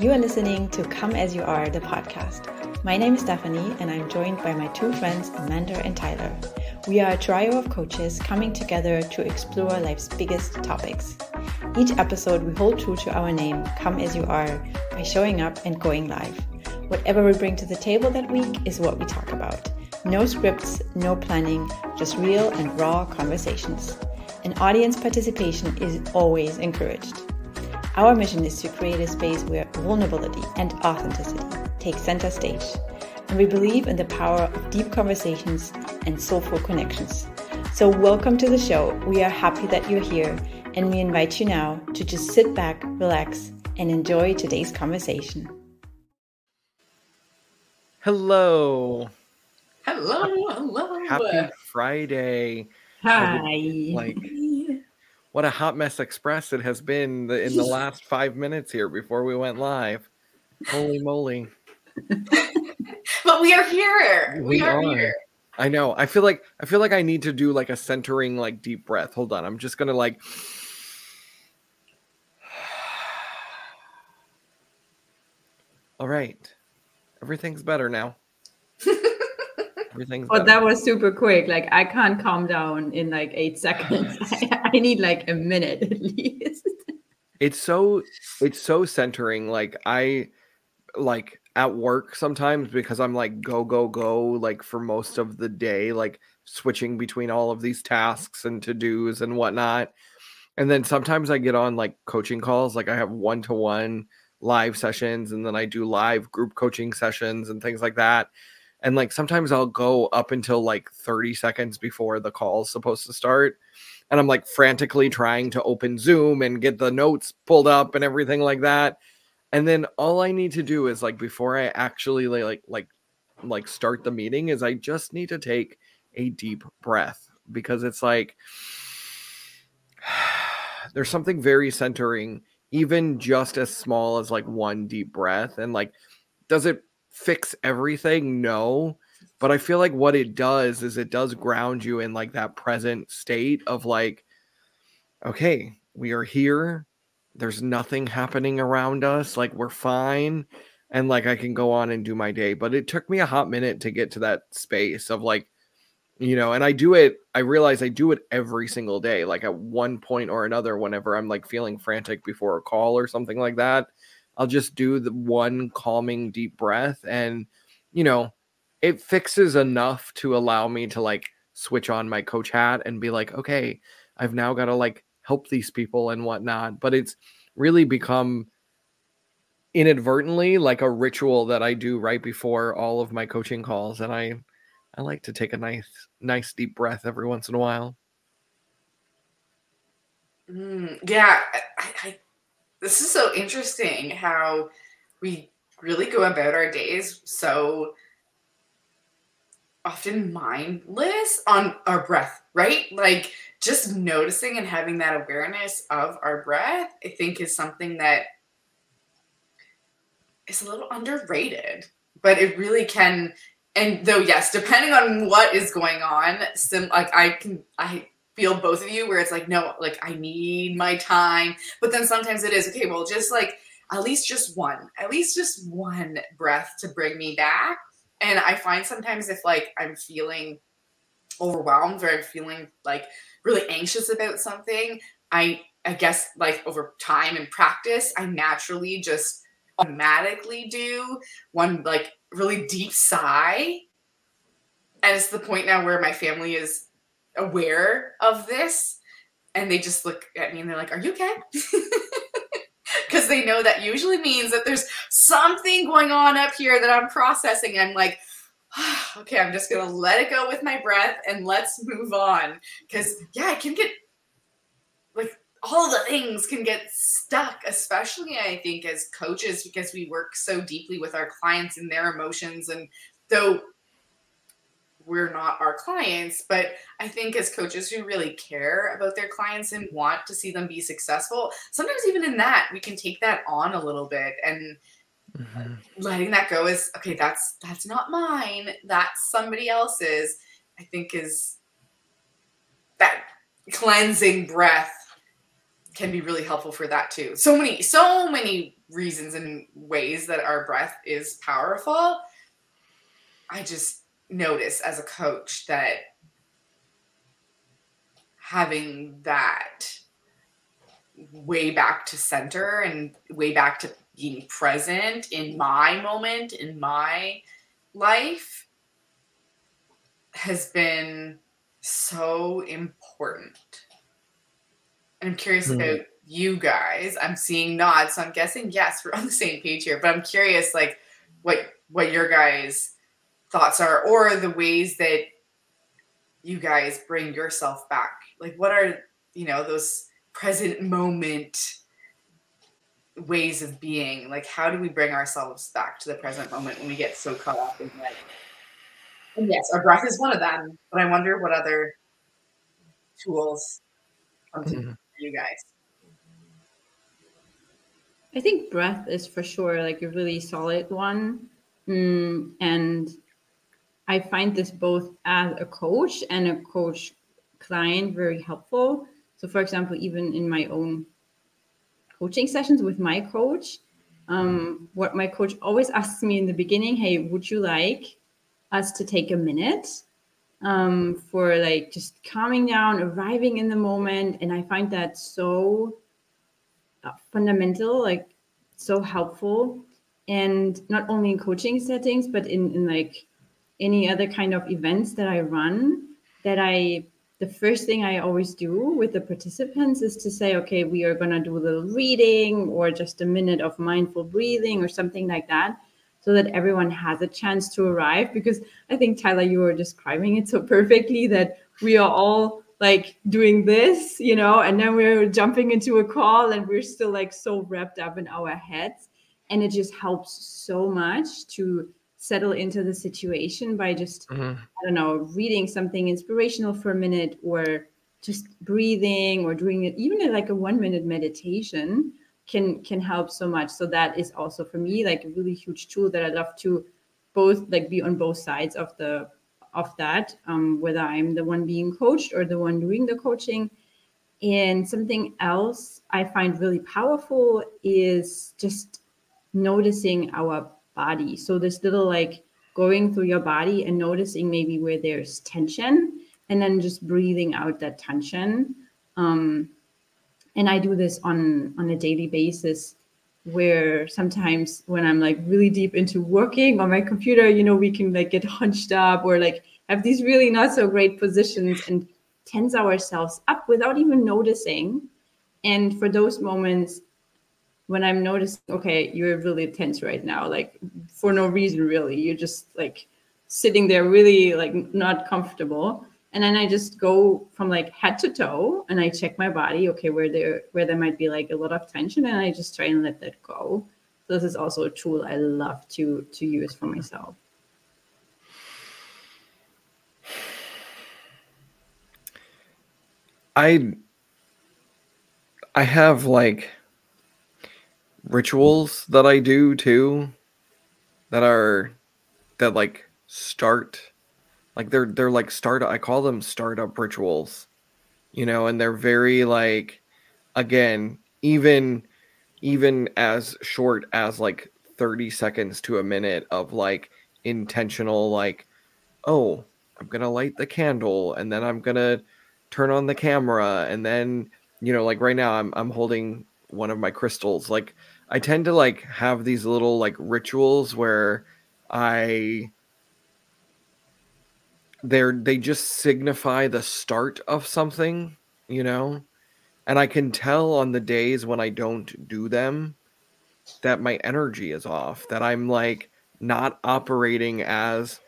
You are listening to Come As You Are, the podcast. My name is Stephanie, and I'm joined by my two friends, Amanda and Tyler. We are a trio of coaches coming together to explore life's biggest topics. Each episode, we hold true to our name, Come As You Are, by showing up and going live. Whatever we bring to the table that week is what we talk about. No scripts, no planning, just real and raw conversations. And audience participation is always encouraged. Our mission is to create a space where vulnerability and authenticity take center stage. And we believe in the power of deep conversations and soulful connections. So, welcome to the show. We are happy that you're here, and we invite you now to just sit back, relax, and enjoy today's conversation. Hello. Hello, hello. Happy Friday. Hi. Like, what a hot mess express it has been the, in the last five minutes here before we went live. Holy moly. but we are here. We, We are, are. here. I know. I feel like I feel like I need to do like a centering like deep breath. Hold on. I'm just gonna like All right. Everything's better now. Everything's But better. that was super quick. Like, I can't calm down in like eight seconds. I, I need like a minute at least. it's so it's so centering like i like at work sometimes because i'm like go go go like for most of the day like switching between all of these tasks and to do's and whatnot and then sometimes i get on like coaching calls like i have one-to-one live sessions and then i do live group coaching sessions and things like that and like sometimes i'll go up until like 30 seconds before the call's supposed to start and I'm like frantically trying to open Zoom and get the notes pulled up and everything like that. And then all I need to do is like before I actually like like like, like start the meeting is I just need to take a deep breath because it's like there's something very centering even just as small as like one deep breath and like does it fix everything? No but I feel like what it does is it does ground you in like that present state of like, okay, we are here. There's nothing happening around us. Like we're fine. And like I can go on and do my day. But it took me a hot minute to get to that space of like, you know, and I do it, I realize I do it every single day. Like at one point or another, whenever I'm like feeling frantic before a call or something like that, I'll just do the one calming deep breath and, you know, it fixes enough to allow me to like switch on my coach hat and be like, okay, I've now got to like help these people and whatnot. But it's really become inadvertently like a ritual that I do right before all of my coaching calls. And I I like to take a nice nice deep breath every once in a while. Mm, yeah, I, I, this is so interesting how we really go about our days so often mindless on our breath, right? Like just noticing and having that awareness of our breath, I think is something that is a little underrated, but it really can. And though, yes, depending on what is going on, sim like I can, I feel both of you where it's like, no, like I need my time. But then sometimes it is okay, well, just like at least just one, at least just one breath to bring me back. And I find sometimes if like I'm feeling overwhelmed or I'm feeling like really anxious about something, I I guess like over time and practice, I naturally just automatically do one like really deep sigh. And it's the point now where my family is aware of this and they just look at me and they're like, Are you okay? Because they know that usually means that there's something going on up here that I'm processing. I'm like, okay, I'm just gonna let it go with my breath and let's move on. Because yeah, it can get like all the things can get stuck, especially I think as coaches, because we work so deeply with our clients and their emotions. And though we're not our clients, but I think as coaches who really care about their clients and want to see them be successful, sometimes even in that, we can take that on a little bit and mm-hmm. letting that go is okay, that's that's not mine, that's somebody else's, I think is that cleansing breath can be really helpful for that too. So many, so many reasons and ways that our breath is powerful. I just notice as a coach that having that way back to center and way back to being present in my moment in my life has been so important. And I'm curious mm-hmm. about you guys. I'm seeing nods, so I'm guessing yes, we're on the same page here. But I'm curious, like, what what your guys' thoughts are, or the ways that you guys bring yourself back. Like, what are you know those present moment ways of being? Like, how do we bring ourselves back to the present moment when we get so caught up in like? And yes, our breath is one of them, but I wonder what other tools come to mm-hmm. you guys. I think breath is for sure like a really solid one. Mm, and I find this both as a coach and a coach client very helpful. So, for example, even in my own coaching sessions with my coach, um, what my coach always asks me in the beginning hey, would you like us to take a minute um, for like just calming down, arriving in the moment? And I find that so uh, fundamental, like so helpful. And not only in coaching settings, but in, in like any other kind of events that I run, that I the first thing I always do with the participants is to say, okay, we are going to do a little reading or just a minute of mindful breathing or something like that, so that everyone has a chance to arrive. Because I think, Tyler, you were describing it so perfectly that we are all like doing this, you know, and then we're jumping into a call and we're still like so wrapped up in our heads. And it just helps so much to settle into the situation by just, mm-hmm. I don't know, reading something inspirational for a minute or just breathing or doing it, even like a one minute meditation can can help so much so that is also for me like a really huge tool that i love to both like be on both sides of the of that, um, whether I'm the one being coached or the one doing the coaching. And something else I find really powerful is just noticing our body. So this little like going through your body and noticing maybe where there's tension and then just breathing out that tension. Um, and I do this on on a daily basis where sometimes when I'm like really deep into working on my computer, you know, we can like get hunched up or like have these really not so great positions and tense ourselves up without even noticing. And for those moments when I'm noticing, okay, you're really tense right now, like for no reason, really, you're just like sitting there really like not comfortable. And then i just go from like head to toe and i check my body okay where there where there might be like a lot of tension and i just try and let that go. So this is also a tool i love to to use for myself. I i have like rituals that i do too that are that like start like they're they're like start i call them startup rituals you know and they're very like again even even as short as like 30 seconds to a minute of like intentional like oh i'm gonna light the candle and then i'm gonna turn on the camera and then you know like right now i'm i'm holding one of my crystals like i tend to like have these little like rituals where i they're they just signify the start of something, you know? And I can tell on the days when I don't do them that my energy is off, that I'm like not operating as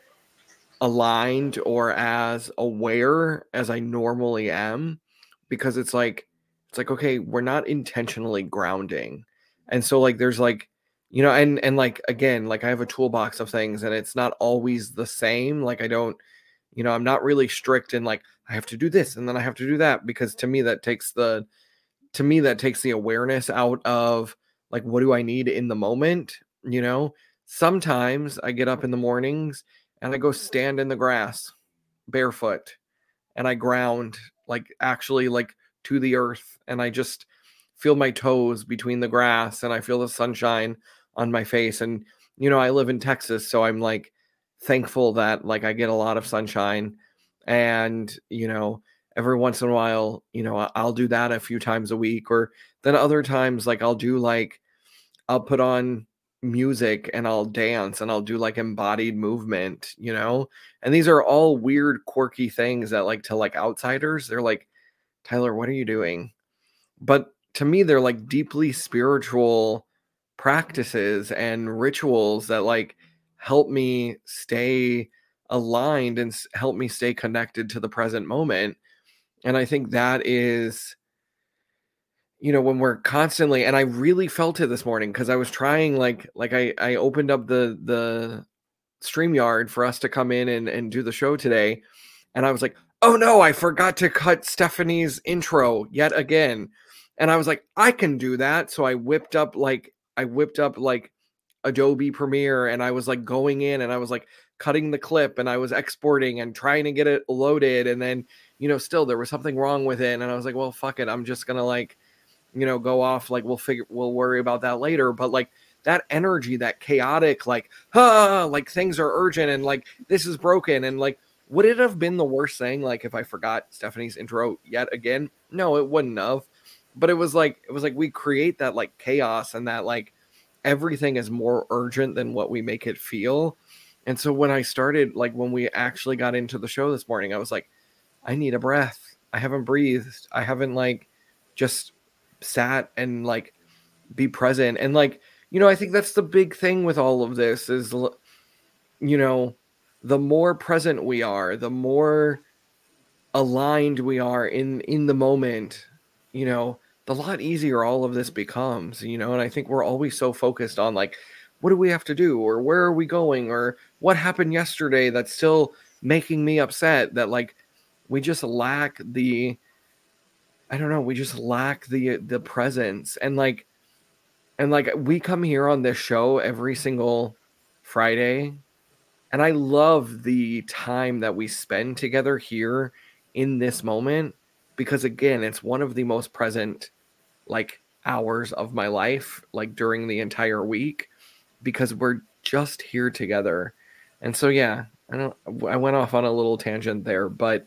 aligned or as aware as I normally am because it's like it's like okay, we're not intentionally grounding. And so like there's like you know and and like again like I have a toolbox of things and it's not always the same like I don't you know, I'm not really strict in like I have to do this and then I have to do that because to me that takes the to me that takes the awareness out of like what do I need in the moment, you know? Sometimes I get up in the mornings and I go stand in the grass barefoot and I ground like actually like to the earth and I just feel my toes between the grass and I feel the sunshine on my face. And, you know, I live in Texas, so I'm like thankful that like I get a lot of sunshine. And, you know, every once in a while, you know, I'll do that a few times a week. Or then other times, like I'll do like, I'll put on music and I'll dance and I'll do like embodied movement, you know? And these are all weird, quirky things that like to like outsiders, they're like, Tyler, what are you doing? But to me they're like deeply spiritual practices and rituals that like help me stay aligned and help me stay connected to the present moment and i think that is you know when we're constantly and i really felt it this morning because i was trying like like i i opened up the the StreamYard for us to come in and and do the show today and i was like oh no i forgot to cut stephanie's intro yet again and I was like, I can do that. So I whipped up like I whipped up like Adobe Premiere and I was like going in and I was like cutting the clip and I was exporting and trying to get it loaded and then you know still there was something wrong with it and I was like, well fuck it, I'm just going to like you know go off like we'll figure we'll worry about that later, but like that energy, that chaotic like ah like things are urgent and like this is broken and like would it have been the worst thing like if I forgot Stephanie's intro yet again? No, it wouldn't have but it was like it was like we create that like chaos and that like everything is more urgent than what we make it feel. And so when i started like when we actually got into the show this morning i was like i need a breath. I haven't breathed. I haven't like just sat and like be present. And like you know i think that's the big thing with all of this is you know the more present we are the more aligned we are in in the moment you know, the lot easier all of this becomes, you know, and I think we're always so focused on like, what do we have to do? Or where are we going? Or what happened yesterday that's still making me upset that like we just lack the I don't know, we just lack the the presence. And like and like we come here on this show every single Friday and I love the time that we spend together here in this moment because again, it's one of the most present like hours of my life like during the entire week because we're just here together. And so yeah, I don't I went off on a little tangent there, but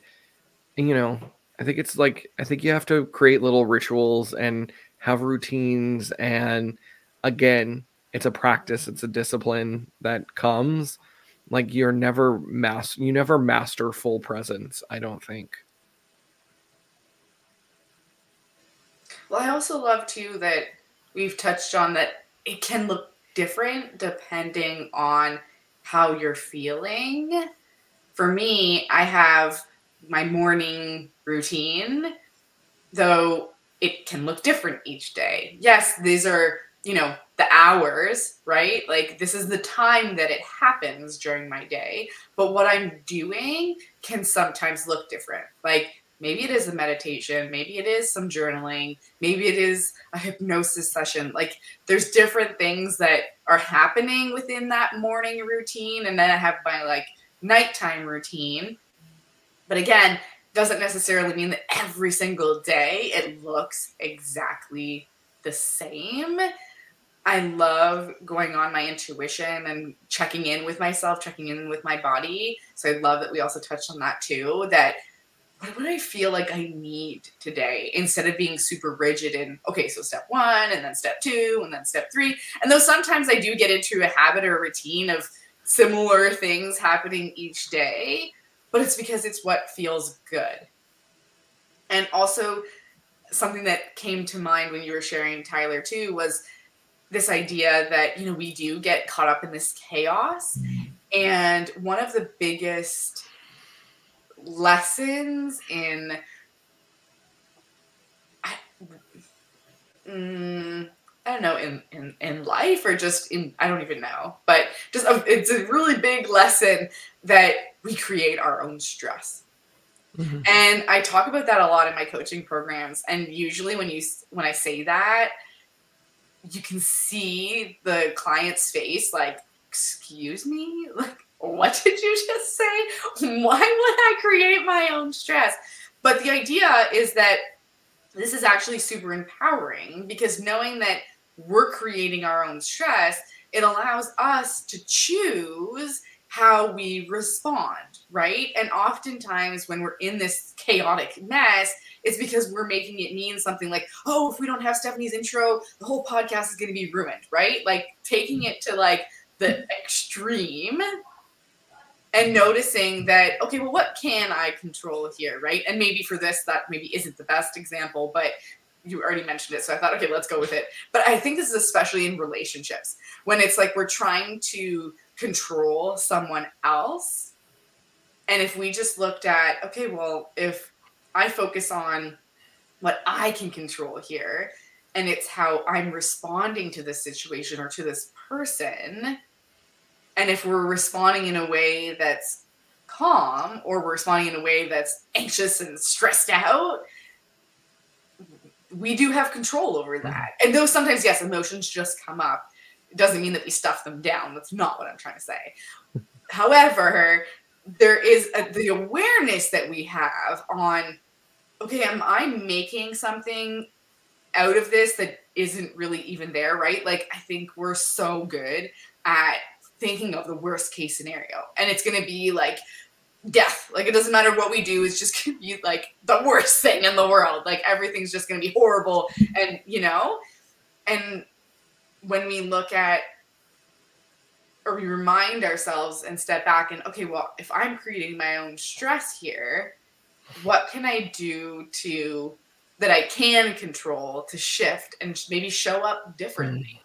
you know, I think it's like I think you have to create little rituals and have routines and again, it's a practice, it's a discipline that comes like you're never mas you never master full presence, I don't think. Well, I also love too that we've touched on that it can look different depending on how you're feeling. For me, I have my morning routine, though it can look different each day. Yes, these are, you know, the hours, right? Like this is the time that it happens during my day. But what I'm doing can sometimes look different. Like Maybe it is a meditation. Maybe it is some journaling. Maybe it is a hypnosis session. Like there's different things that are happening within that morning routine. And then I have my like nighttime routine. But again, doesn't necessarily mean that every single day it looks exactly the same. I love going on my intuition and checking in with myself, checking in with my body. So I love that we also touched on that too. That what would I feel like I need today instead of being super rigid in, okay, so step one, and then step two, and then step three. And though sometimes I do get into a habit or a routine of similar things happening each day, but it's because it's what feels good. And also, something that came to mind when you were sharing Tyler too was this idea that, you know, we do get caught up in this chaos. And one of the biggest lessons in I, mm, I don't know in, in in life or just in I don't even know but just a, it's a really big lesson that we create our own stress mm-hmm. and I talk about that a lot in my coaching programs and usually when you when I say that you can see the client's face like excuse me like what did you just say? Why would I create my own stress? But the idea is that this is actually super empowering because knowing that we're creating our own stress, it allows us to choose how we respond, right? And oftentimes when we're in this chaotic mess, it's because we're making it mean something like, oh, if we don't have Stephanie's intro, the whole podcast is going to be ruined, right? Like taking it to like the extreme and noticing that, okay, well, what can I control here, right? And maybe for this, that maybe isn't the best example, but you already mentioned it. So I thought, okay, let's go with it. But I think this is especially in relationships when it's like we're trying to control someone else. And if we just looked at, okay, well, if I focus on what I can control here, and it's how I'm responding to this situation or to this person, and if we're responding in a way that's calm or we're responding in a way that's anxious and stressed out, we do have control over mm-hmm. that. And though sometimes, yes, emotions just come up, it doesn't mean that we stuff them down. That's not what I'm trying to say. However, there is a, the awareness that we have on okay, am I making something out of this that isn't really even there, right? Like, I think we're so good at thinking of the worst case scenario. And it's going to be like death. Like, it doesn't matter what we do, it's just going to be like the worst thing in the world. Like, everything's just going to be horrible. And, you know, and when we look at or we remind ourselves and step back and okay well if i'm creating my own stress here what can i do to that i can control to shift and maybe show up differently.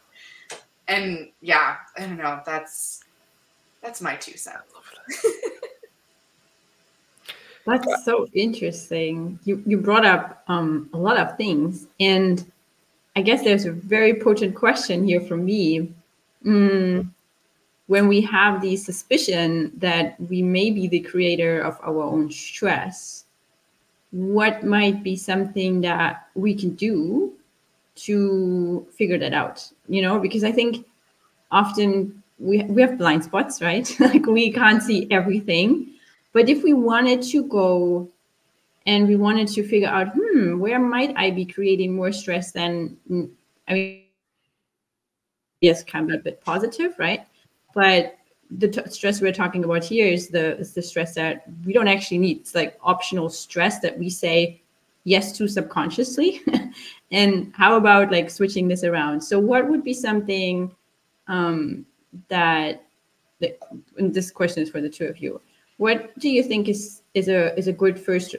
And yeah i don't know that's that's my two cents. That's so interesting. You you brought up um, a lot of things and i guess there's a very potent question here for me. Mm, when we have the suspicion that we may be the creator of our own stress, what might be something that we can do to figure that out? You know, because I think often we, we have blind spots, right? like we can't see everything. But if we wanted to go and we wanted to figure out, hmm, where might I be creating more stress than, I mean, yes, can be a bit positive, right? but the t- stress we're talking about here is the is the stress that we don't actually need. It's like optional stress that we say yes to subconsciously. and how about like switching this around? So what would be something um, that, that this question is for the two of you. What do you think is is a is a good first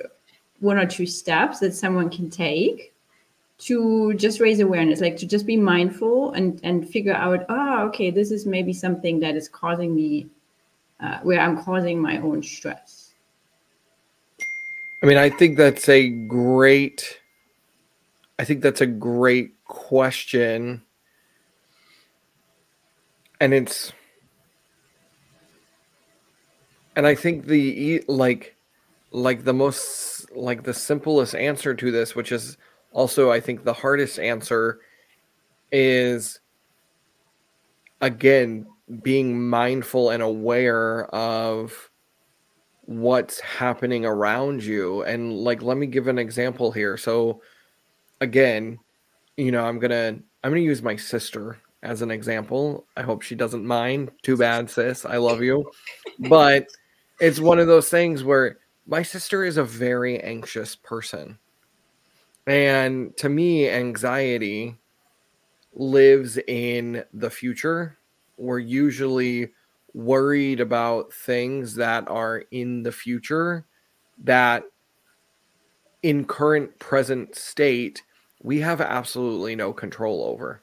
one or two steps that someone can take to just raise awareness like to just be mindful and and figure out oh okay this is maybe something that is causing me uh, where i'm causing my own stress i mean i think that's a great i think that's a great question. And it's and i think the like like the most like the simplest answer to this which is also i think the hardest answer is again being mindful and aware of what's happening around you. And like let me give an example here. So again you know i'm gonna i'm gonna use my sister as an example. I hope she doesn't mind. Too bad sis. I love you. But it's one of those things where my sister is a very anxious person. And to me, anxiety lives in the future. We're usually worried about things that are in the future that in current present state we have absolutely no control over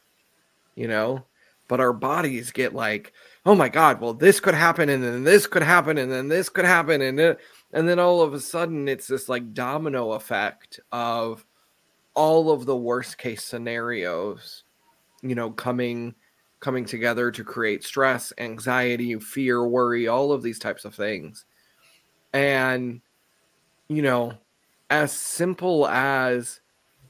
you know? But our bodies get like oh my god well this could happen and then this could happen and then this could happen and then, and then all of a sudden it's this like domino effect of all of the worst case scenarios, you know, coming coming together to create stress, anxiety, fear, worry, all of these types of things. And you know, as simple as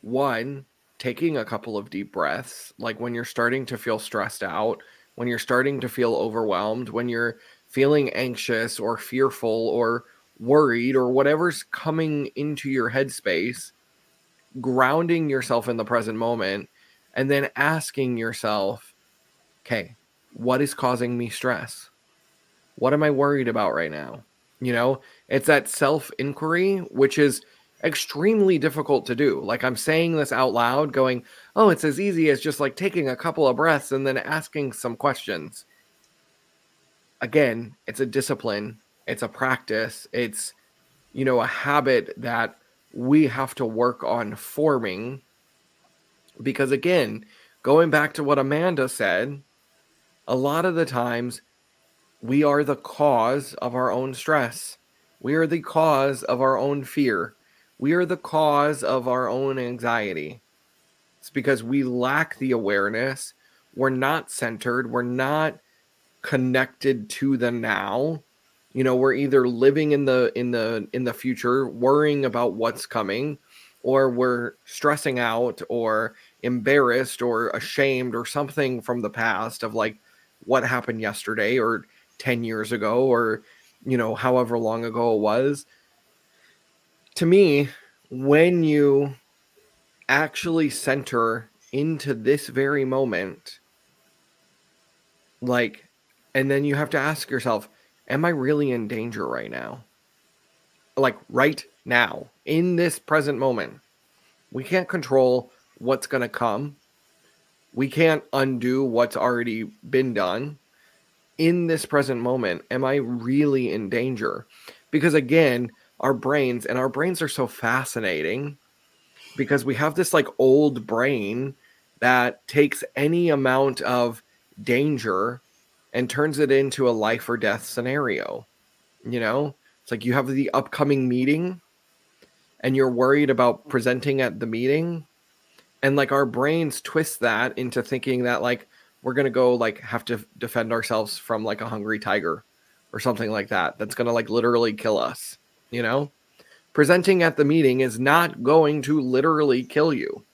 one taking a couple of deep breaths, like when you're starting to feel stressed out, when you're starting to feel overwhelmed, when you're feeling anxious or fearful or worried or whatever's coming into your headspace, grounding yourself in the present moment and then asking yourself, okay, what is causing me stress? What am I worried about right now? You know, it's that self inquiry, which is extremely difficult to do. Like I'm saying this out loud, going, oh, it's as easy as just like taking a couple of breaths and then asking some questions. Again, it's a discipline, it's a practice, it's, you know, a habit that we have to work on forming. Because again, going back to what Amanda said, a lot of the times we are the cause of our own stress. We are the cause of our own fear. We are the cause of our own anxiety. It's because we lack the awareness. We're not centered. We're not connected to the now. You know, we're either living in the in the in the future, worrying about what's coming, or we're stressing out or embarrassed or ashamed or something from the past of like what happened yesterday or 10 years ago or you know however long ago it was to me, when you actually center into this very moment, like, and then you have to ask yourself, am I really in danger right now? Like, right now, in this present moment, we can't control what's going to come. We can't undo what's already been done. In this present moment, am I really in danger? Because again, our brains and our brains are so fascinating because we have this like old brain that takes any amount of danger and turns it into a life or death scenario you know it's like you have the upcoming meeting and you're worried about presenting at the meeting and like our brains twist that into thinking that like we're to go like have to defend ourselves from like a hungry tiger or something like that that's to like literally kill us you know? Presenting at the meeting is not going to literally kill you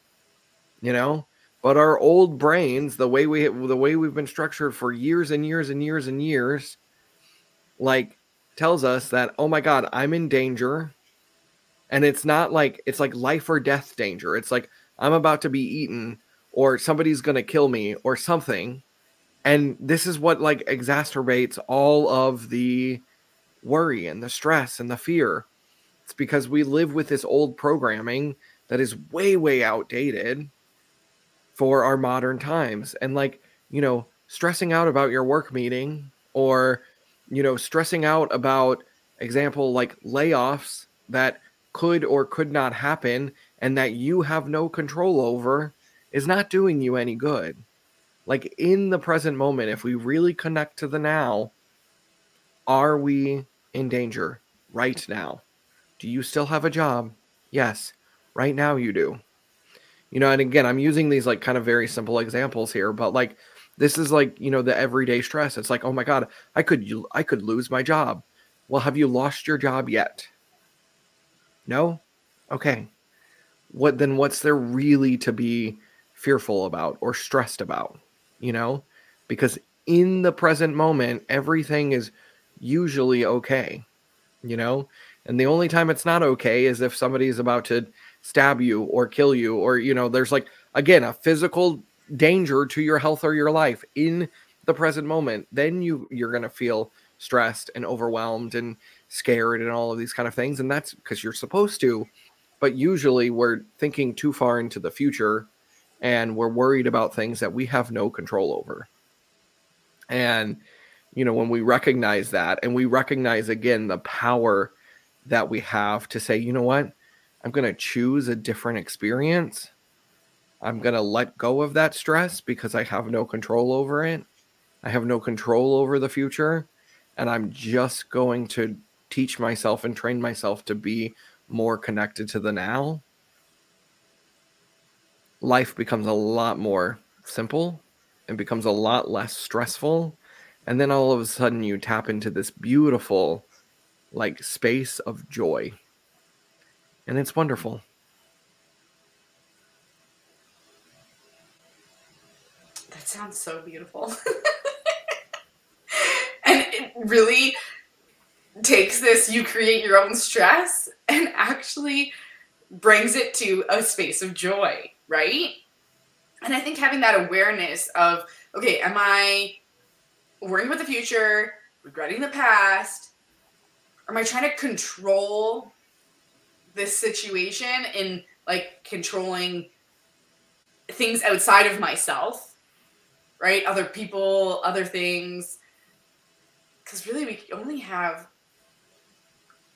you know? But our old brains the way we the way we've been structured for years and years and years and years like tells us that oh my god i'm in danger. And it's not like it's like life or death danger. It's like i'm about to be eaten or somebody's going to kill me or something and this is what like exacerbates all of the worry and the stress and the fear. It's because we live with this old programming that is way, way outdated for our modern times. And like, you know, stressing out about your work meeting or, you know, stressing out about, example, like layoffs that could or could not happen and that you have no control over is not doing you any good. Like in the present moment, if we really connect to the now, are we in danger right now. Do you still have a job? Yes, right now you do. You know, and again, I'm using these like kind of very simple examples here, but like this is like, you know, the everyday stress. It's like, "Oh my god, I could I could lose my job." Well, have you lost your job yet? No? Okay. What then what's there really to be fearful about or stressed about? You know? Because in the present moment, everything is usually okay, you know? And the only time it's not okay is if somebody is about to stab you or kill you, or, you know, there's like, again, a physical danger to your health or your life in the present moment. Then you, you're going to feel stressed and overwhelmed and scared and all of these kind of things. And that's because you're supposed to. But usually we're thinking too far into the future and we're worried about things that we have no control over. And you know, when we recognize that and we recognize again the power that we have to say, you know what, I'm going to choose a different experience. I'm going to let go of that stress because I have no control over it. I have no control over the future. And I'm just going to teach myself and train myself to be more connected to the now. Life becomes a lot more simple. And becomes a lot less stressful. And then all of a sudden you tap into this beautiful like space of joy. And it's wonderful. That sounds so beautiful. And it really takes this you create your own stress and actually brings it to a space of joy, right? And I think having that awareness of, okay, am I worrying about the future, regretting the past? Am I trying to control this situation in like controlling things outside of myself, right? Other people, other things. Because really, we only have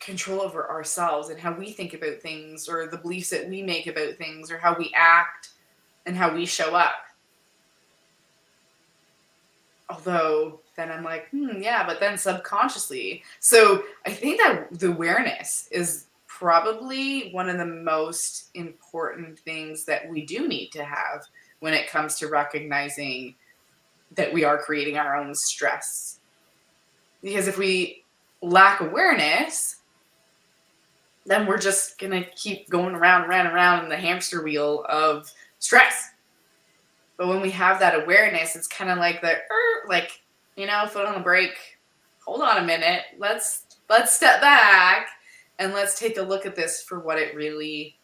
control over ourselves and how we think about things or the beliefs that we make about things or how we act and how we show up. Although then I'm like, hmm, yeah, but then subconsciously. So I think that the awareness is probably one of the most important things that we do need to have when it comes to recognizing that we are creating our own stress. Because if we lack awareness, then we're just gonna keep going around, and around, and around in the hamster wheel of stress. But when we have that awareness, it's kind of like the er, like you know, foot on the brake. Hold on a minute. Let's let's step back and let's take a look at this for what it really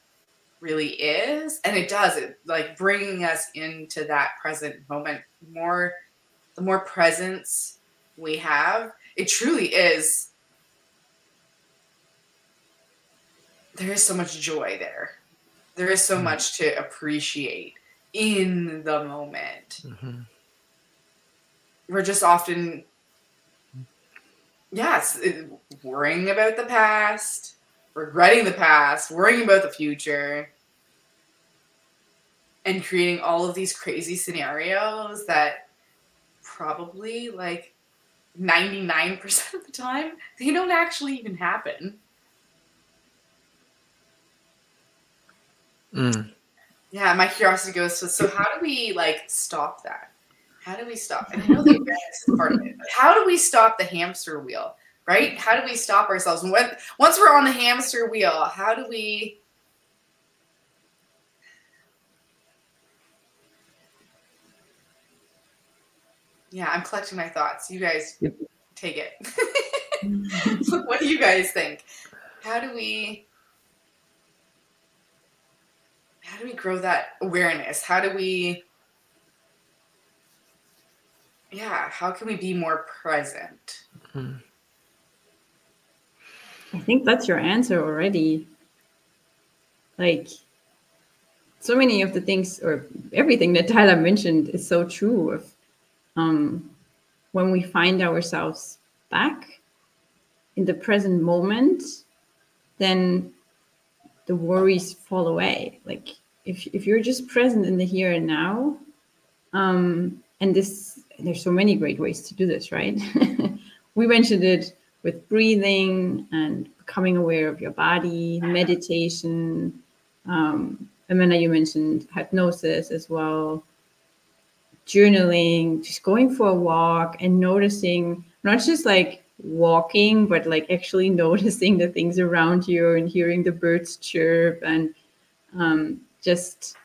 really is and it does it like bringing us into that present moment more the more presence we have it truly is there is so much joy there. There is so mm-hmm. much to appreciate in the moment. Mm-hmm. We're just often, yes, it, worrying about the past, regretting the past, worrying about the future, and creating all of these crazy scenarios that probably like 99% of the time they don't actually even happen. Mm. Yeah, my curiosity goes to so how do we like stop that? How do we stop? And I know the awareness is part of it, but how do we stop the hamster wheel? Right? How do we stop ourselves? And when once we're on the hamster wheel, how do we Yeah, I'm collecting my thoughts. You guys yep. take it. what do you guys think? How do we how do we grow that awareness? How do we yeah, how can we be more present? Mm-hmm. I think that's your answer already. Like so many of the things or everything that Tyler mentioned is so true of um, when we find ourselves back in the present moment, then the worries fall away. Like if if you're just present in the here and now, um, and this there's so many great ways to do this, right? we mentioned it with breathing and becoming aware of your body, meditation. Um, Amanda, you mentioned hypnosis as well, journaling, just going for a walk and noticing not just like walking, but like actually noticing the things around you and hearing the birds chirp and um, just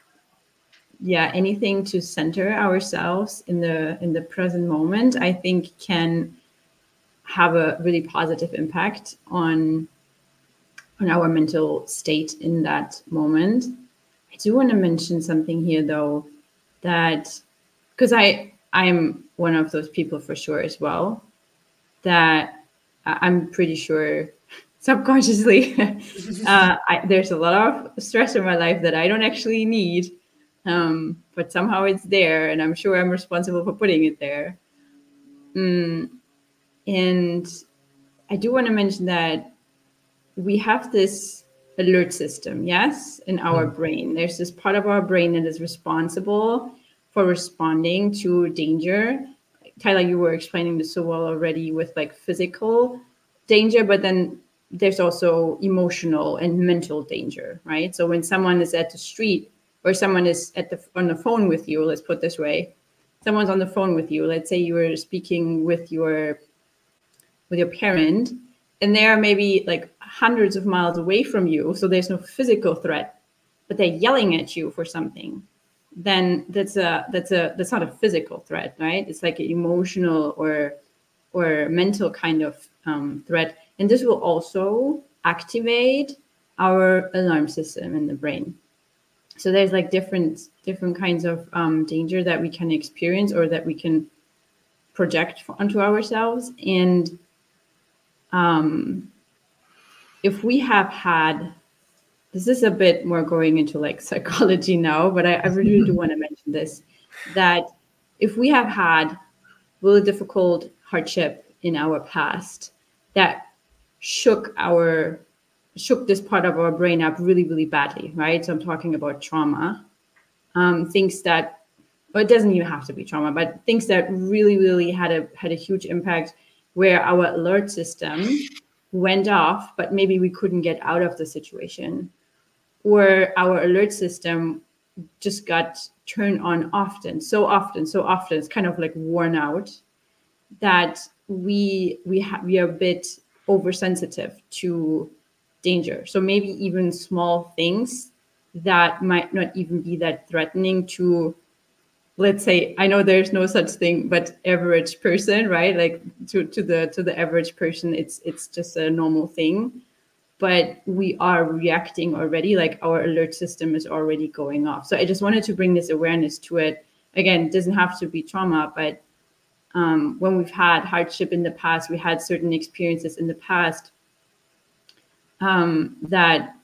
yeah anything to center ourselves in the in the present moment i think can have a really positive impact on on our mental state in that moment. I do want to mention something here though that because i i'm one of those people for sure as well that i'm pretty sure subconsciously. Uh, I, there's a lot of stress in my life that i don't actually need um, but somehow it's there and i'm sure i'm responsible for putting it there. Mm, and i do want to mention that we have this alert system yes in our mm. brain. There's this part of our brain that is responsible for responding to danger. Tyler you were explaining this so well already with like physical danger but then there's also emotional and mental danger, right? So when someone is at the street or someone is at the on the phone with you, let's put this way, someone's on the phone with you. Let's say you were speaking with your with your parent, and they are maybe like hundreds of miles away from you, so there's no physical threat, but they're yelling at you for something. Then that's a that's a that's not a physical threat, right? It's like an emotional or or mental kind of um, threat and this will also activate our alarm system in the brain. So there's like different different kinds of um, danger that we can experience or that we can project onto ourselves. And um, if we have had this is a bit more going into like psychology now, but I, I really do want to mention this that if we have had really difficult hardship in our past that shook our shook this part of our brain up really really badly right? So i'm talking about trauma. Um, things that well, it doesn't even have to be trauma but things that really really had a had a huge impact where our alert system went off but maybe we couldn't get out of the situation or our alert system just got turned on often so often so often. It's kind of like worn out that we we have we are a bit oversensitive to danger. So maybe even small things that might not even be that threatening to let's say i know there's no such thing but average person right? Like to, to the to the average person it's it's just a normal thing. But we are reacting already like our alert system is already going off. So i just wanted to bring this awareness to it. Again it doesn't have to be trauma but um, when we've had hardship in the past we had certain experiences in the past um, that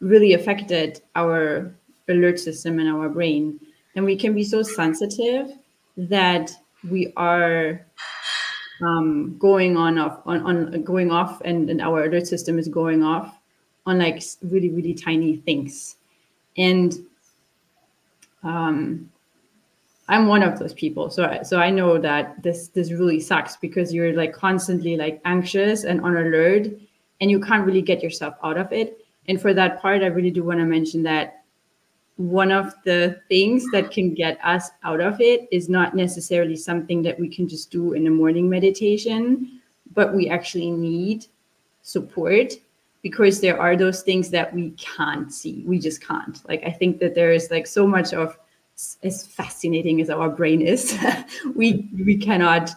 really affected our alert system and our brain. And we can be so sensitive that we are um, going on off on, on going off and, and our alert system is going off on like really really tiny things. And um, i'm one of those people so so i know that this this really sucks because you're like constantly like anxious and on alert and you can't really get yourself out of it and for that part i really do want to mention that one of the things that can get us out of it is not necessarily something that we can just do in a morning meditation, but we actually need support because there are those things that we can't see. We just can't. Like, I think that there is like so much of as fascinating as our brain is, we we cannot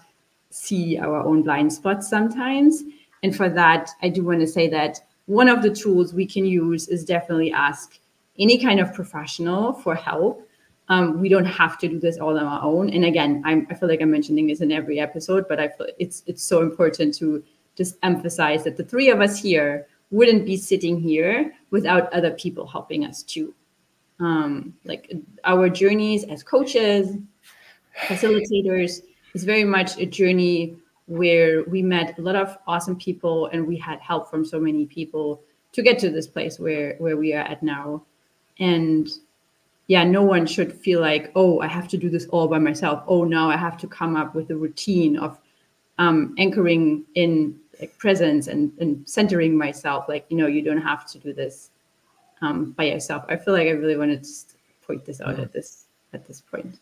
see our own blind spots sometimes. And for that, I do want to say that one of the tools we can use is definitely ask any kind of professional for help. Um, we don't have to do this all on our own. And again, I'm, I feel like I'm mentioning this in every episode, but I feel it's it's so important to just emphasize that the three of us here wouldn't be sitting here without other people helping us too. Um, like our journeys as coaches, facilitators is very much a journey where we met a lot of awesome people and we had help from so many people to get to this place where where we are at now. And yeah no one should feel like oh i have to do this all by myself. Oh now i have to come up with a routine of um, anchoring in like presence and, and centering myself. Like you know you don't have to do this um, by yourself. I feel like i really wanted to point this out at this at this point.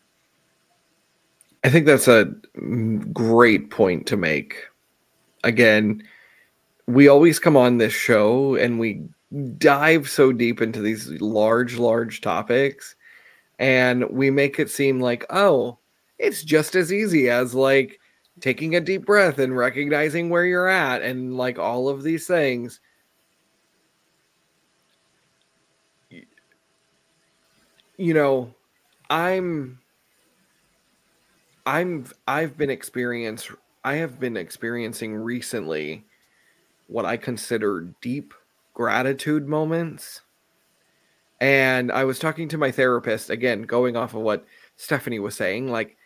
I think that's a great point to make. Again we always come on this show and we dive so deep into these large, large topics and we make it seem like, oh, it's just as easy as like taking a deep breath and recognizing where you're at and like all of these things. You know, I'm I'm I've been experience I have been experiencing recently what I consider deep gratitude moments. And I was talking to my therapist again, going off of what Stephanie was saying. Like,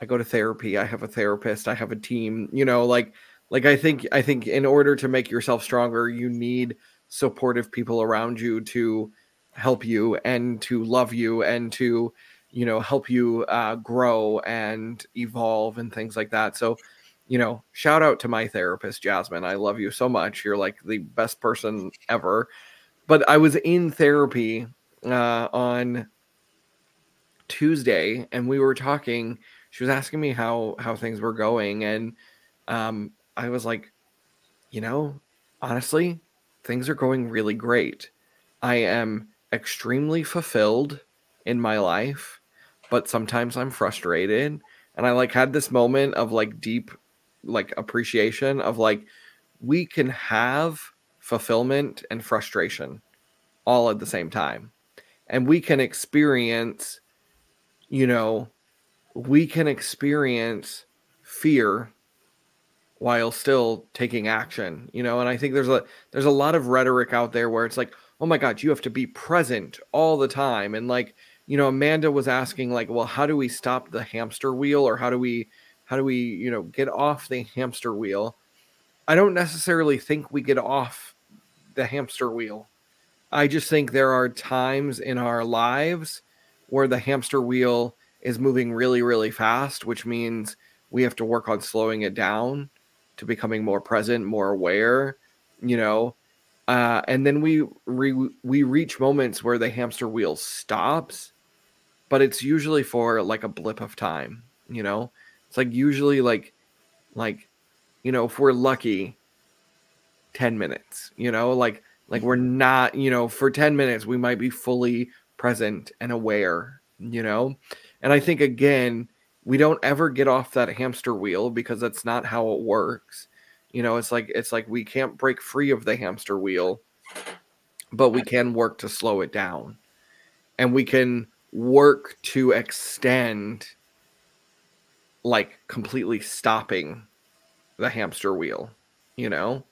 I go to therapy, I have a therapist, I have a team, you know, like, like I think, I think in order to make yourself stronger, you need supportive people around you to help you and to love you and to, you know, help you uh, grow and evolve and things like that. So, you know, shout out to my therapist, Jasmine. I love you so much. You're like the best person ever. But I was in therapy uh, on Tuesday, and we were talking. She was asking me how how things were going, and um, I was like, you know, honestly, things are going really great. I am extremely fulfilled in my life, but sometimes I'm frustrated. And I like had this moment of like deep like appreciation of like we can have fulfillment and frustration all at the same time. And we can experience, you know, we can experience fear while still taking action you know and i think there's a there's a lot of rhetoric out there where it's like oh my god you have to be present all the time. And like you know amanda was asking like well how do we stop the hamster wheel or how do we how do we you know get off the hamster wheel? I don't necessarily think we get off the hamster wheel. I just think there are times in our lives where the hamster wheel is moving really really fast which means we have to work on slowing it down to becoming more present, more aware, you know. Uh, and then we re- we reach moments where the hamster wheel stops, but it's usually for like a blip of time, you know. It's like usually like like you know if we're lucky, ten minutes, you know, like like we're not, you know, for ten minutes we might be fully present and aware, you know. And I think again, we don't ever get off that hamster wheel because that's not how it works. You know, it's like it's like we can't break free of the hamster wheel, but we can work to slow it down. And we can work to extend like completely stopping the hamster wheel, you know?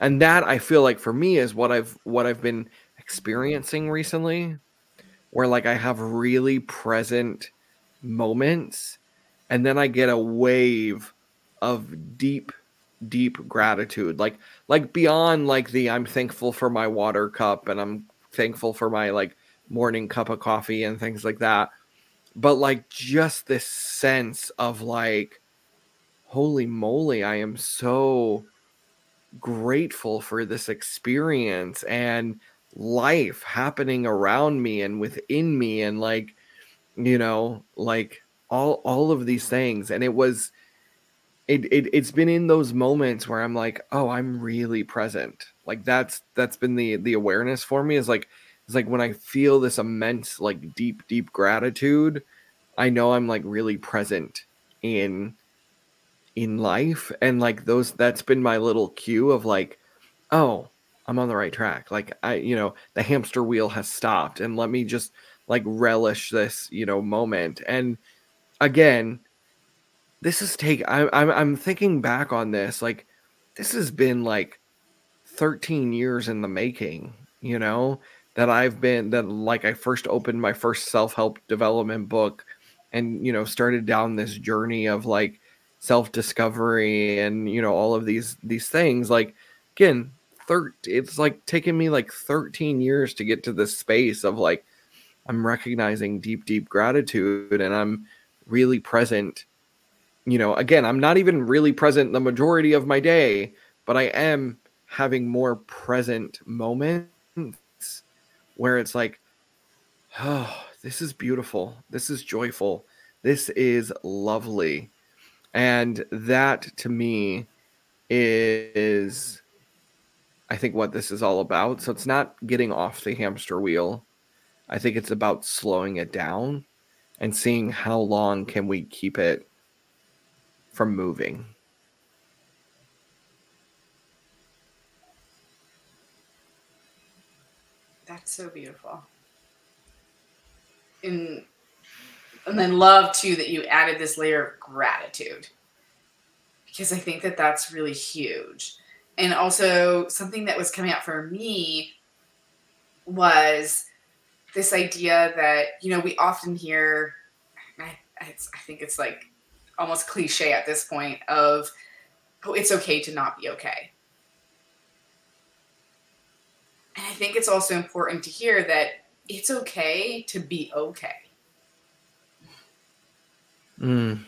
And that I feel like for me is what I've what I've been experiencing recently where like I have really present moments and then I get a wave of deep deep gratitude like like beyond like the I'm thankful for my water cup and I'm thankful for my like morning cup of coffee and things like that. But like just this sense of like holy moly I am so grateful for this experience and life happening around me and within me and like you know like all all of these things. And it was it, it it's been in those moments where i'm like oh i'm really present. Like that's that's been the the awareness for me is like it's like when i feel this immense like deep deep gratitude i know i'm like really present in in life. And like those that's been my little cue of like oh i'm on the right track. Like i you know the hamster wheel has stopped and let me just like relish this you know moment. And again, this is take. I, I'm I'm thinking back on this. Like, this has been like 13 years in the making. You know that I've been that like I first opened my first self help development book, and you know started down this journey of like self discovery and you know all of these these things. Like again, third. It's like taking me like 13 years to get to this space of like I'm recognizing deep, deep gratitude and I'm really present. You know, again, I'm not even really present the majority of my day, but I am having more present moments where it's like, oh, this is beautiful. This is joyful. This is lovely. And that to me is, I think, what this is all about. So it's not getting off the hamster wheel. I think it's about slowing it down and seeing how long can we keep it from moving. That's so beautiful. And and then love too that you added this layer of gratitude because I think that that's really huge. And also something that was coming out for me was this idea that you know we often hear I, I think it's like almost cliche at this point of oh it's okay to not be okay. And i think it's also important to hear that it's okay to be okay. Mm.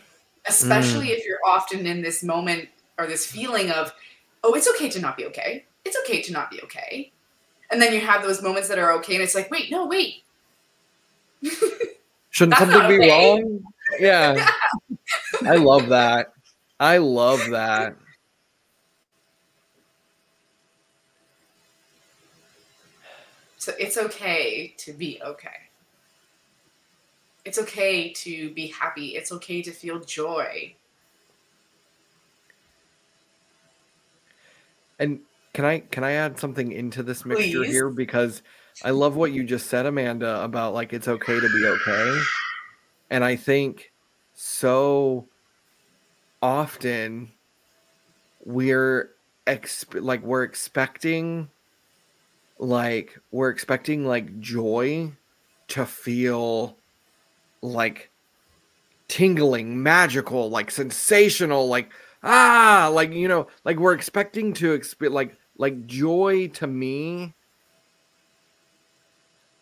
especially mm. if you're often in this moment or this feeling of oh it's okay to not be okay. It's okay to not be okay. And then you have those moments that are okay and it's like wait no wait. Shouldn't something okay. be wrong? Yeah i love that. I love that. So it's okay to be okay. It's okay to be happy. It's okay to feel joy. And can I can I add something into this mixture Please. here? Because I love what you just said, Amanda, about like it's okay to be okay. And I think so often we're exp- like we're expecting like we're expecting like joy to feel like tingling, magical, like sensational, like ah, like you know, like we're expecting to exp- like like joy to me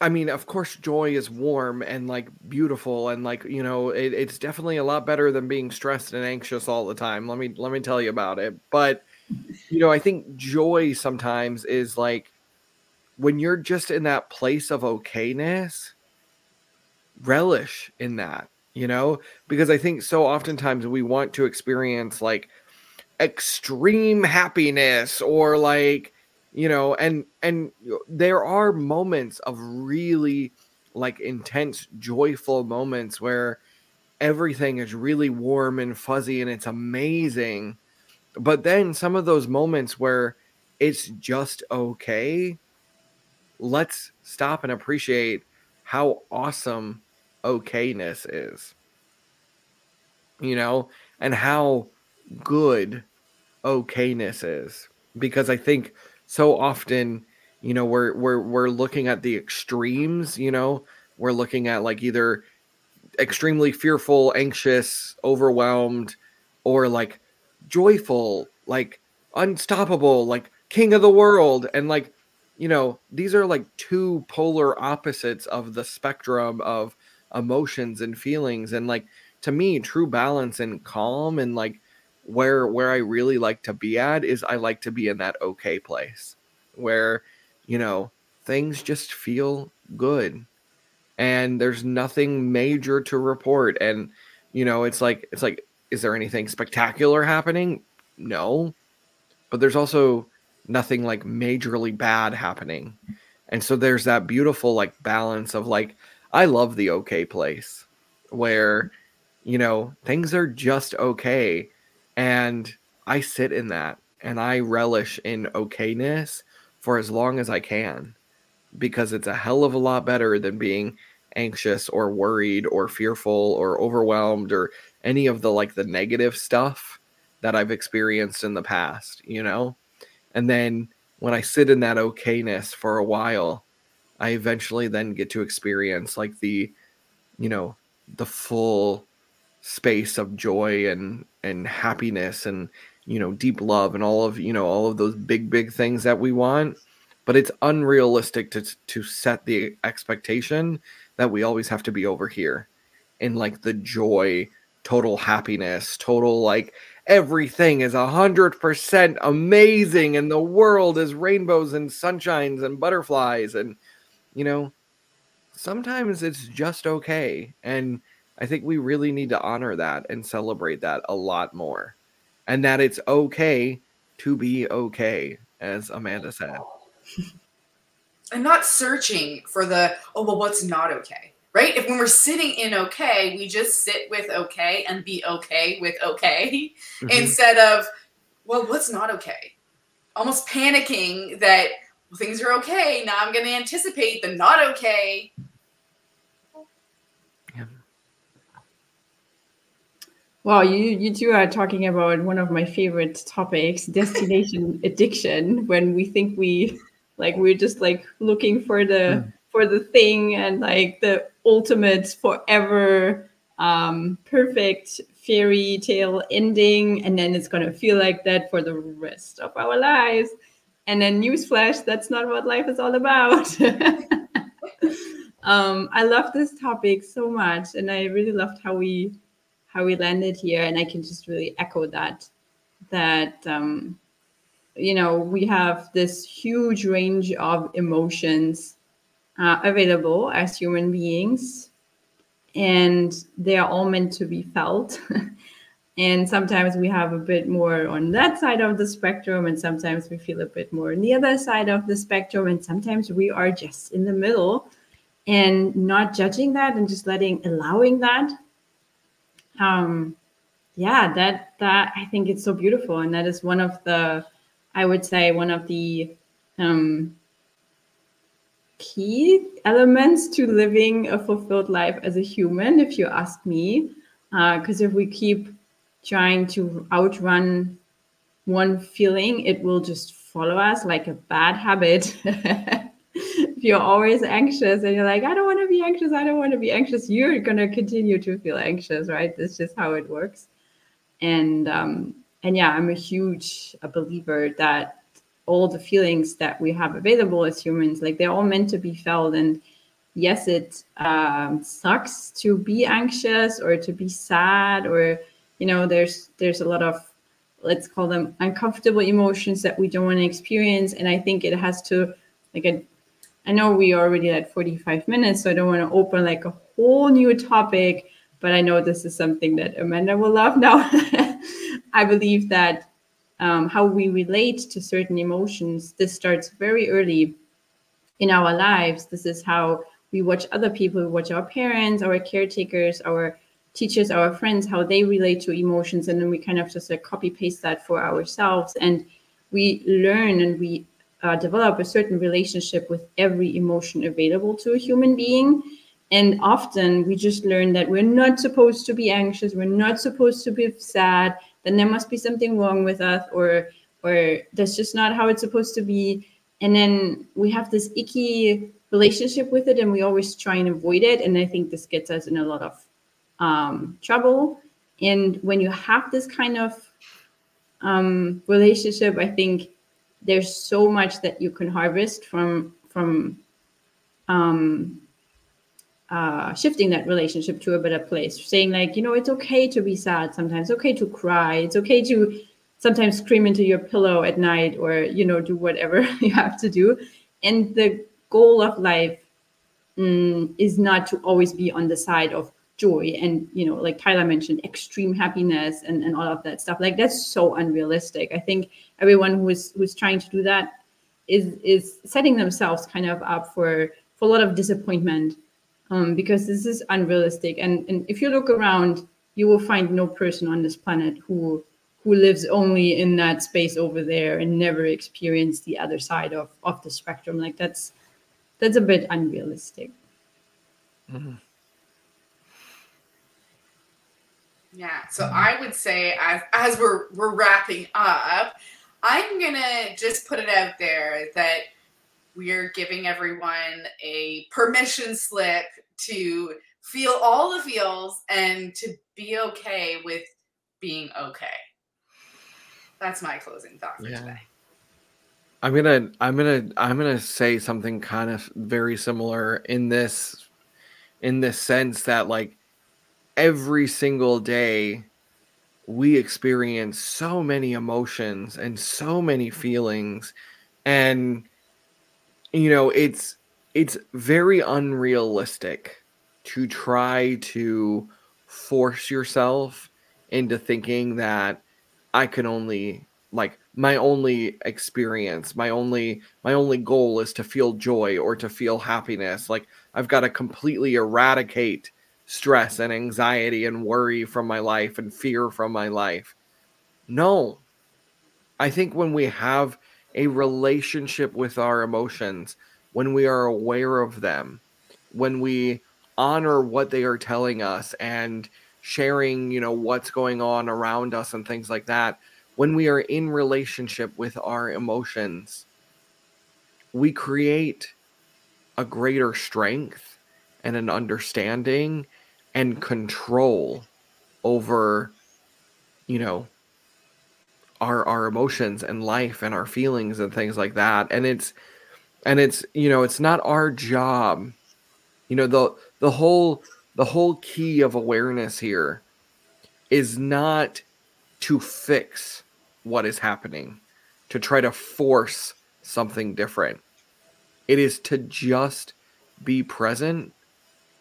I mean, of course, joy is warm and like beautiful, and like you know, it, it's definitely a lot better than being stressed and anxious all the time. Let me let me tell you about it. But you know, I think joy sometimes is like when you're just in that place of okayness, relish in that. You know, because I think so oftentimes we want to experience like extreme happiness or like you know and and there are moments of really like intense joyful moments where everything is really warm and fuzzy and it's amazing but then some of those moments where it's just okay let's stop and appreciate how awesome okayness is. You know and how good okayness is because i think so often you know we're we're we're looking at the extremes you know? We're looking at like either extremely fearful anxious overwhelmed or like joyful like unstoppable like king of the world. And like you know these are like two polar opposites of the spectrum of emotions and feelings. And like to me true balance and calm and like where where I really like to be at is I like to be in that okay place where you know things just feel good and there's nothing major to report. And you know it's like it's like is there anything spectacular happening? No. But there's also nothing like majorly bad happening. And so there's that beautiful like balance of like i love the okay place where you know things are just okay and I sit in that and I relish in okayness for as long as I can because it's a hell of a lot better than being anxious or worried or fearful or overwhelmed or any of the like the negative stuff that I've experienced in the past, you know? And then when I sit in that okayness for a while, I eventually then get to experience like the, you know, the full space of joy and and happiness and you know deep love and all of you know all of those big big things that we want. But it's unrealistic to to set the expectation that we always have to be over here in like the joy total happiness total like everything is a hundred percent amazing and the world is rainbows and sunshines and butterflies and you know sometimes it's just okay. And I think we really need to honor that and celebrate that a lot more. And that it's okay to be okay, as Amanda said. I'm not searching for the, oh, well, what's not okay, right? If when we're sitting in okay, we just sit with okay and be okay with okay Mhm. instead of, well, what's not okay? Almost panicking that well, things are okay. Now I'm going to anticipate the not okay. Wow, you you two are talking about one of my favorite topics, destination addiction. When we think we like we're just like looking for the for the thing and like the ultimate forever um, perfect fairy tale ending, and then it's gonna feel like that for the rest of our lives. And then newsflash, that's not what life is all about. um, I love this topic so much, and I really loved how we how we landed here and i can just really echo that that um, you know we have this huge range of emotions uh, available as human beings and they are all meant to be felt. And sometimes we have a bit more on that side of the spectrum and sometimes we feel a bit more on the other side of the spectrum and sometimes we are just in the middle. And not judging that and just letting allowing that um yeah that that i think it's so beautiful and that is one of the I would say one of the um, key elements to living a fulfilled life as a human, if you ask me. Because uh, if we keep trying to outrun one feeling, it will just follow us like a bad habit. you're always anxious and you're like, I don't want to be anxious, I don't want to be anxious, you're going to continue to feel anxious, right? That's just how it works. And, um, and yeah, I'm a huge a believer that all the feelings that we have available as humans, like they're all meant to be felt. And yes, it um, sucks to be anxious or to be sad, or you know, there's there's a lot of let's call them uncomfortable emotions that we don't want to experience. And I think it has to like a, I know we already at 45 minutes, so I don't want to open like a whole new topic, but I know this is something that Amanda will love now. I believe that um, how we relate to certain emotions, this starts very early in our lives. This is how we watch other people, we watch our parents, our caretakers, our teachers, our friends, how they relate to emotions. And then we kind of just like copy paste that for ourselves. And we learn and we uh, develop a certain relationship with every emotion available to a human being. And often we just learn that we're not supposed to be anxious, we're not supposed to be sad, then there must be something wrong with us, or or that's just not how it's supposed to be. And then we have this icky relationship with it, and we always try and avoid it. And I think this gets us in a lot of um, trouble. And when you have this kind of um, relationship, I think there's so much that you can harvest from from um, uh, shifting that relationship to a better place, saying like, you know, it's okay to be sad sometimes, it's okay to cry, it's okay to sometimes scream into your pillow at night, or you know, do whatever you have to do. And the goal of life mm, is not to always be on the side of joy and you know like tyler mentioned extreme happiness and, and all of that stuff. Like that's so unrealistic. I think everyone who's who's trying to do that is is setting themselves kind of up for for a lot of disappointment um, because this is unrealistic and and if you look around you will find no person on this planet who who lives only in that space over there and never experienced the other side of of the spectrum like that's that's a bit unrealistic mm-hmm. Yeah. So I would say as as we're we're wrapping up, I'm gonna just put it out there that we're giving everyone a permission slip to feel all the feels and to be okay with being okay. That's my closing thought for yeah. today. I'm gonna I'm gonna I'm gonna say something kind of very similar in this in this sense that like every single day we experience so many emotions and so many feelings and you know it's it's very unrealistic to try to force yourself into thinking that I can only like my only experience, my only my only goal is to feel joy or to feel happiness. Like I've got to completely eradicate stress and anxiety and worry from my life and fear from my life. No. I think when we have a relationship with our emotions, when we are aware of them, when we honor what they are telling us and sharing, you know, what's going on around us and things like that, when we are in relationship with our emotions, we create a greater strength and an understanding and control over you know our our emotions and life and our feelings and things like that. And it's and it's you know it's not our job. You know the the whole the whole key of awareness here is not to fix what is happening to try to force something different. It is to just be present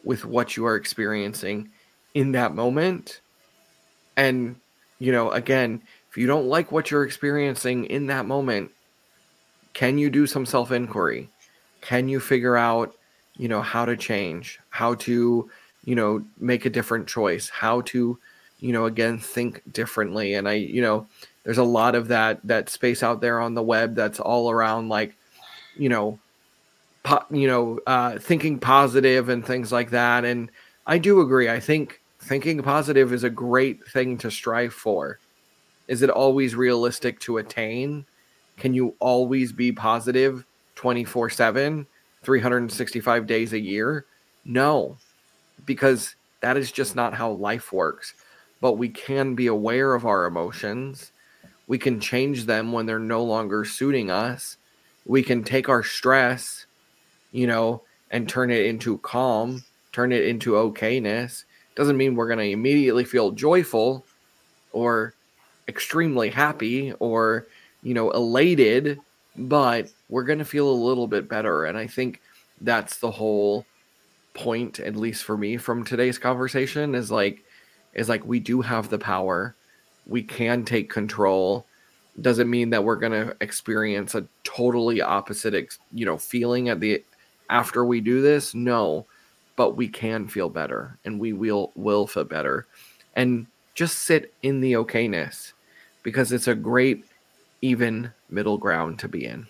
with what you are experiencing in that moment. And, you know, again, if you don't like what you're experiencing in that moment, can you do some self inquiry? Can you figure out, you know, how to change, how to, you know, make a different choice, how to, you know, again, think differently? And I, you know, there's a lot of that that space out there on the web that's all around like you know po- you know uh, thinking positive and things like that. And i do agree. I think thinking positive is a great thing to strive for. Is it always realistic to attain? Can you always be positive 24 7 365 days a year? No because that is just not how life works. But we can be aware of our emotions. We can change them when they're no longer suiting us. We can take our stress, you know, and turn it into calm, turn it into okayness. Doesn't mean we're going to immediately feel joyful or extremely happy or, you know, elated, but we're going to feel a little bit better. And I think that's the whole point, at least for me, from today's conversation is like, is like we do have the power we can take control doesn't mean that we're going to experience a totally opposite you know feeling at the after we do this no but we can feel better and we will will feel better. And just sit in the okayness because it's a great even middle ground to be in.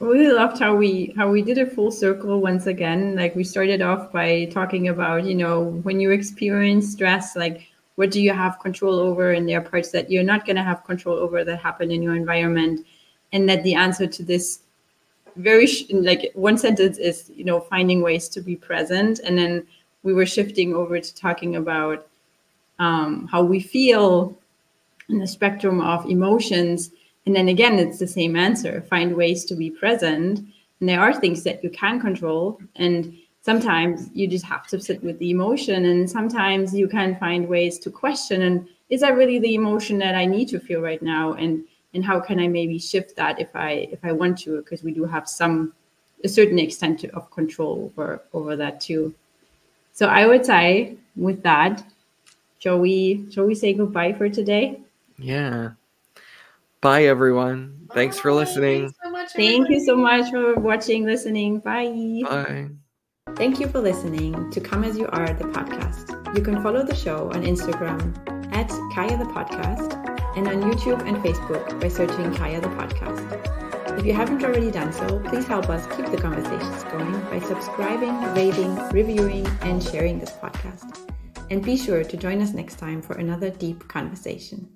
Really loved how we how we did a full circle once again. Like we started off by talking about you know when you experience stress like what do you have control over and there are parts that you're not going to have control over that happen in your environment and that the answer to this very like one sentence is you know finding ways to be present and then we were shifting over to talking about um, how we feel in the spectrum of emotions and then again, it's the same answer find ways to be present. And there are things that you can control. And sometimes you just have to sit with the emotion. And sometimes you can find ways to question and is that really the emotion that I need to feel right now? And and how can I maybe shift that if I if I want to? Because we do have some a certain extent of control over over that too. So I would say with that, shall we shall we say goodbye for today? Yeah. Bye, everyone. Thanks for listening. Thanks so much, Thank you so much for watching, listening. Bye. Bye. Thank you for listening to Come As You Are, the podcast. You can follow the show on Instagram at CAYA the Podcast and on YouTube and Facebook by searching CAYA the Podcast. If you haven't already done so, please help us keep the conversations going by subscribing, rating, reviewing, and sharing this podcast. And be sure to join us next time for another deep conversation.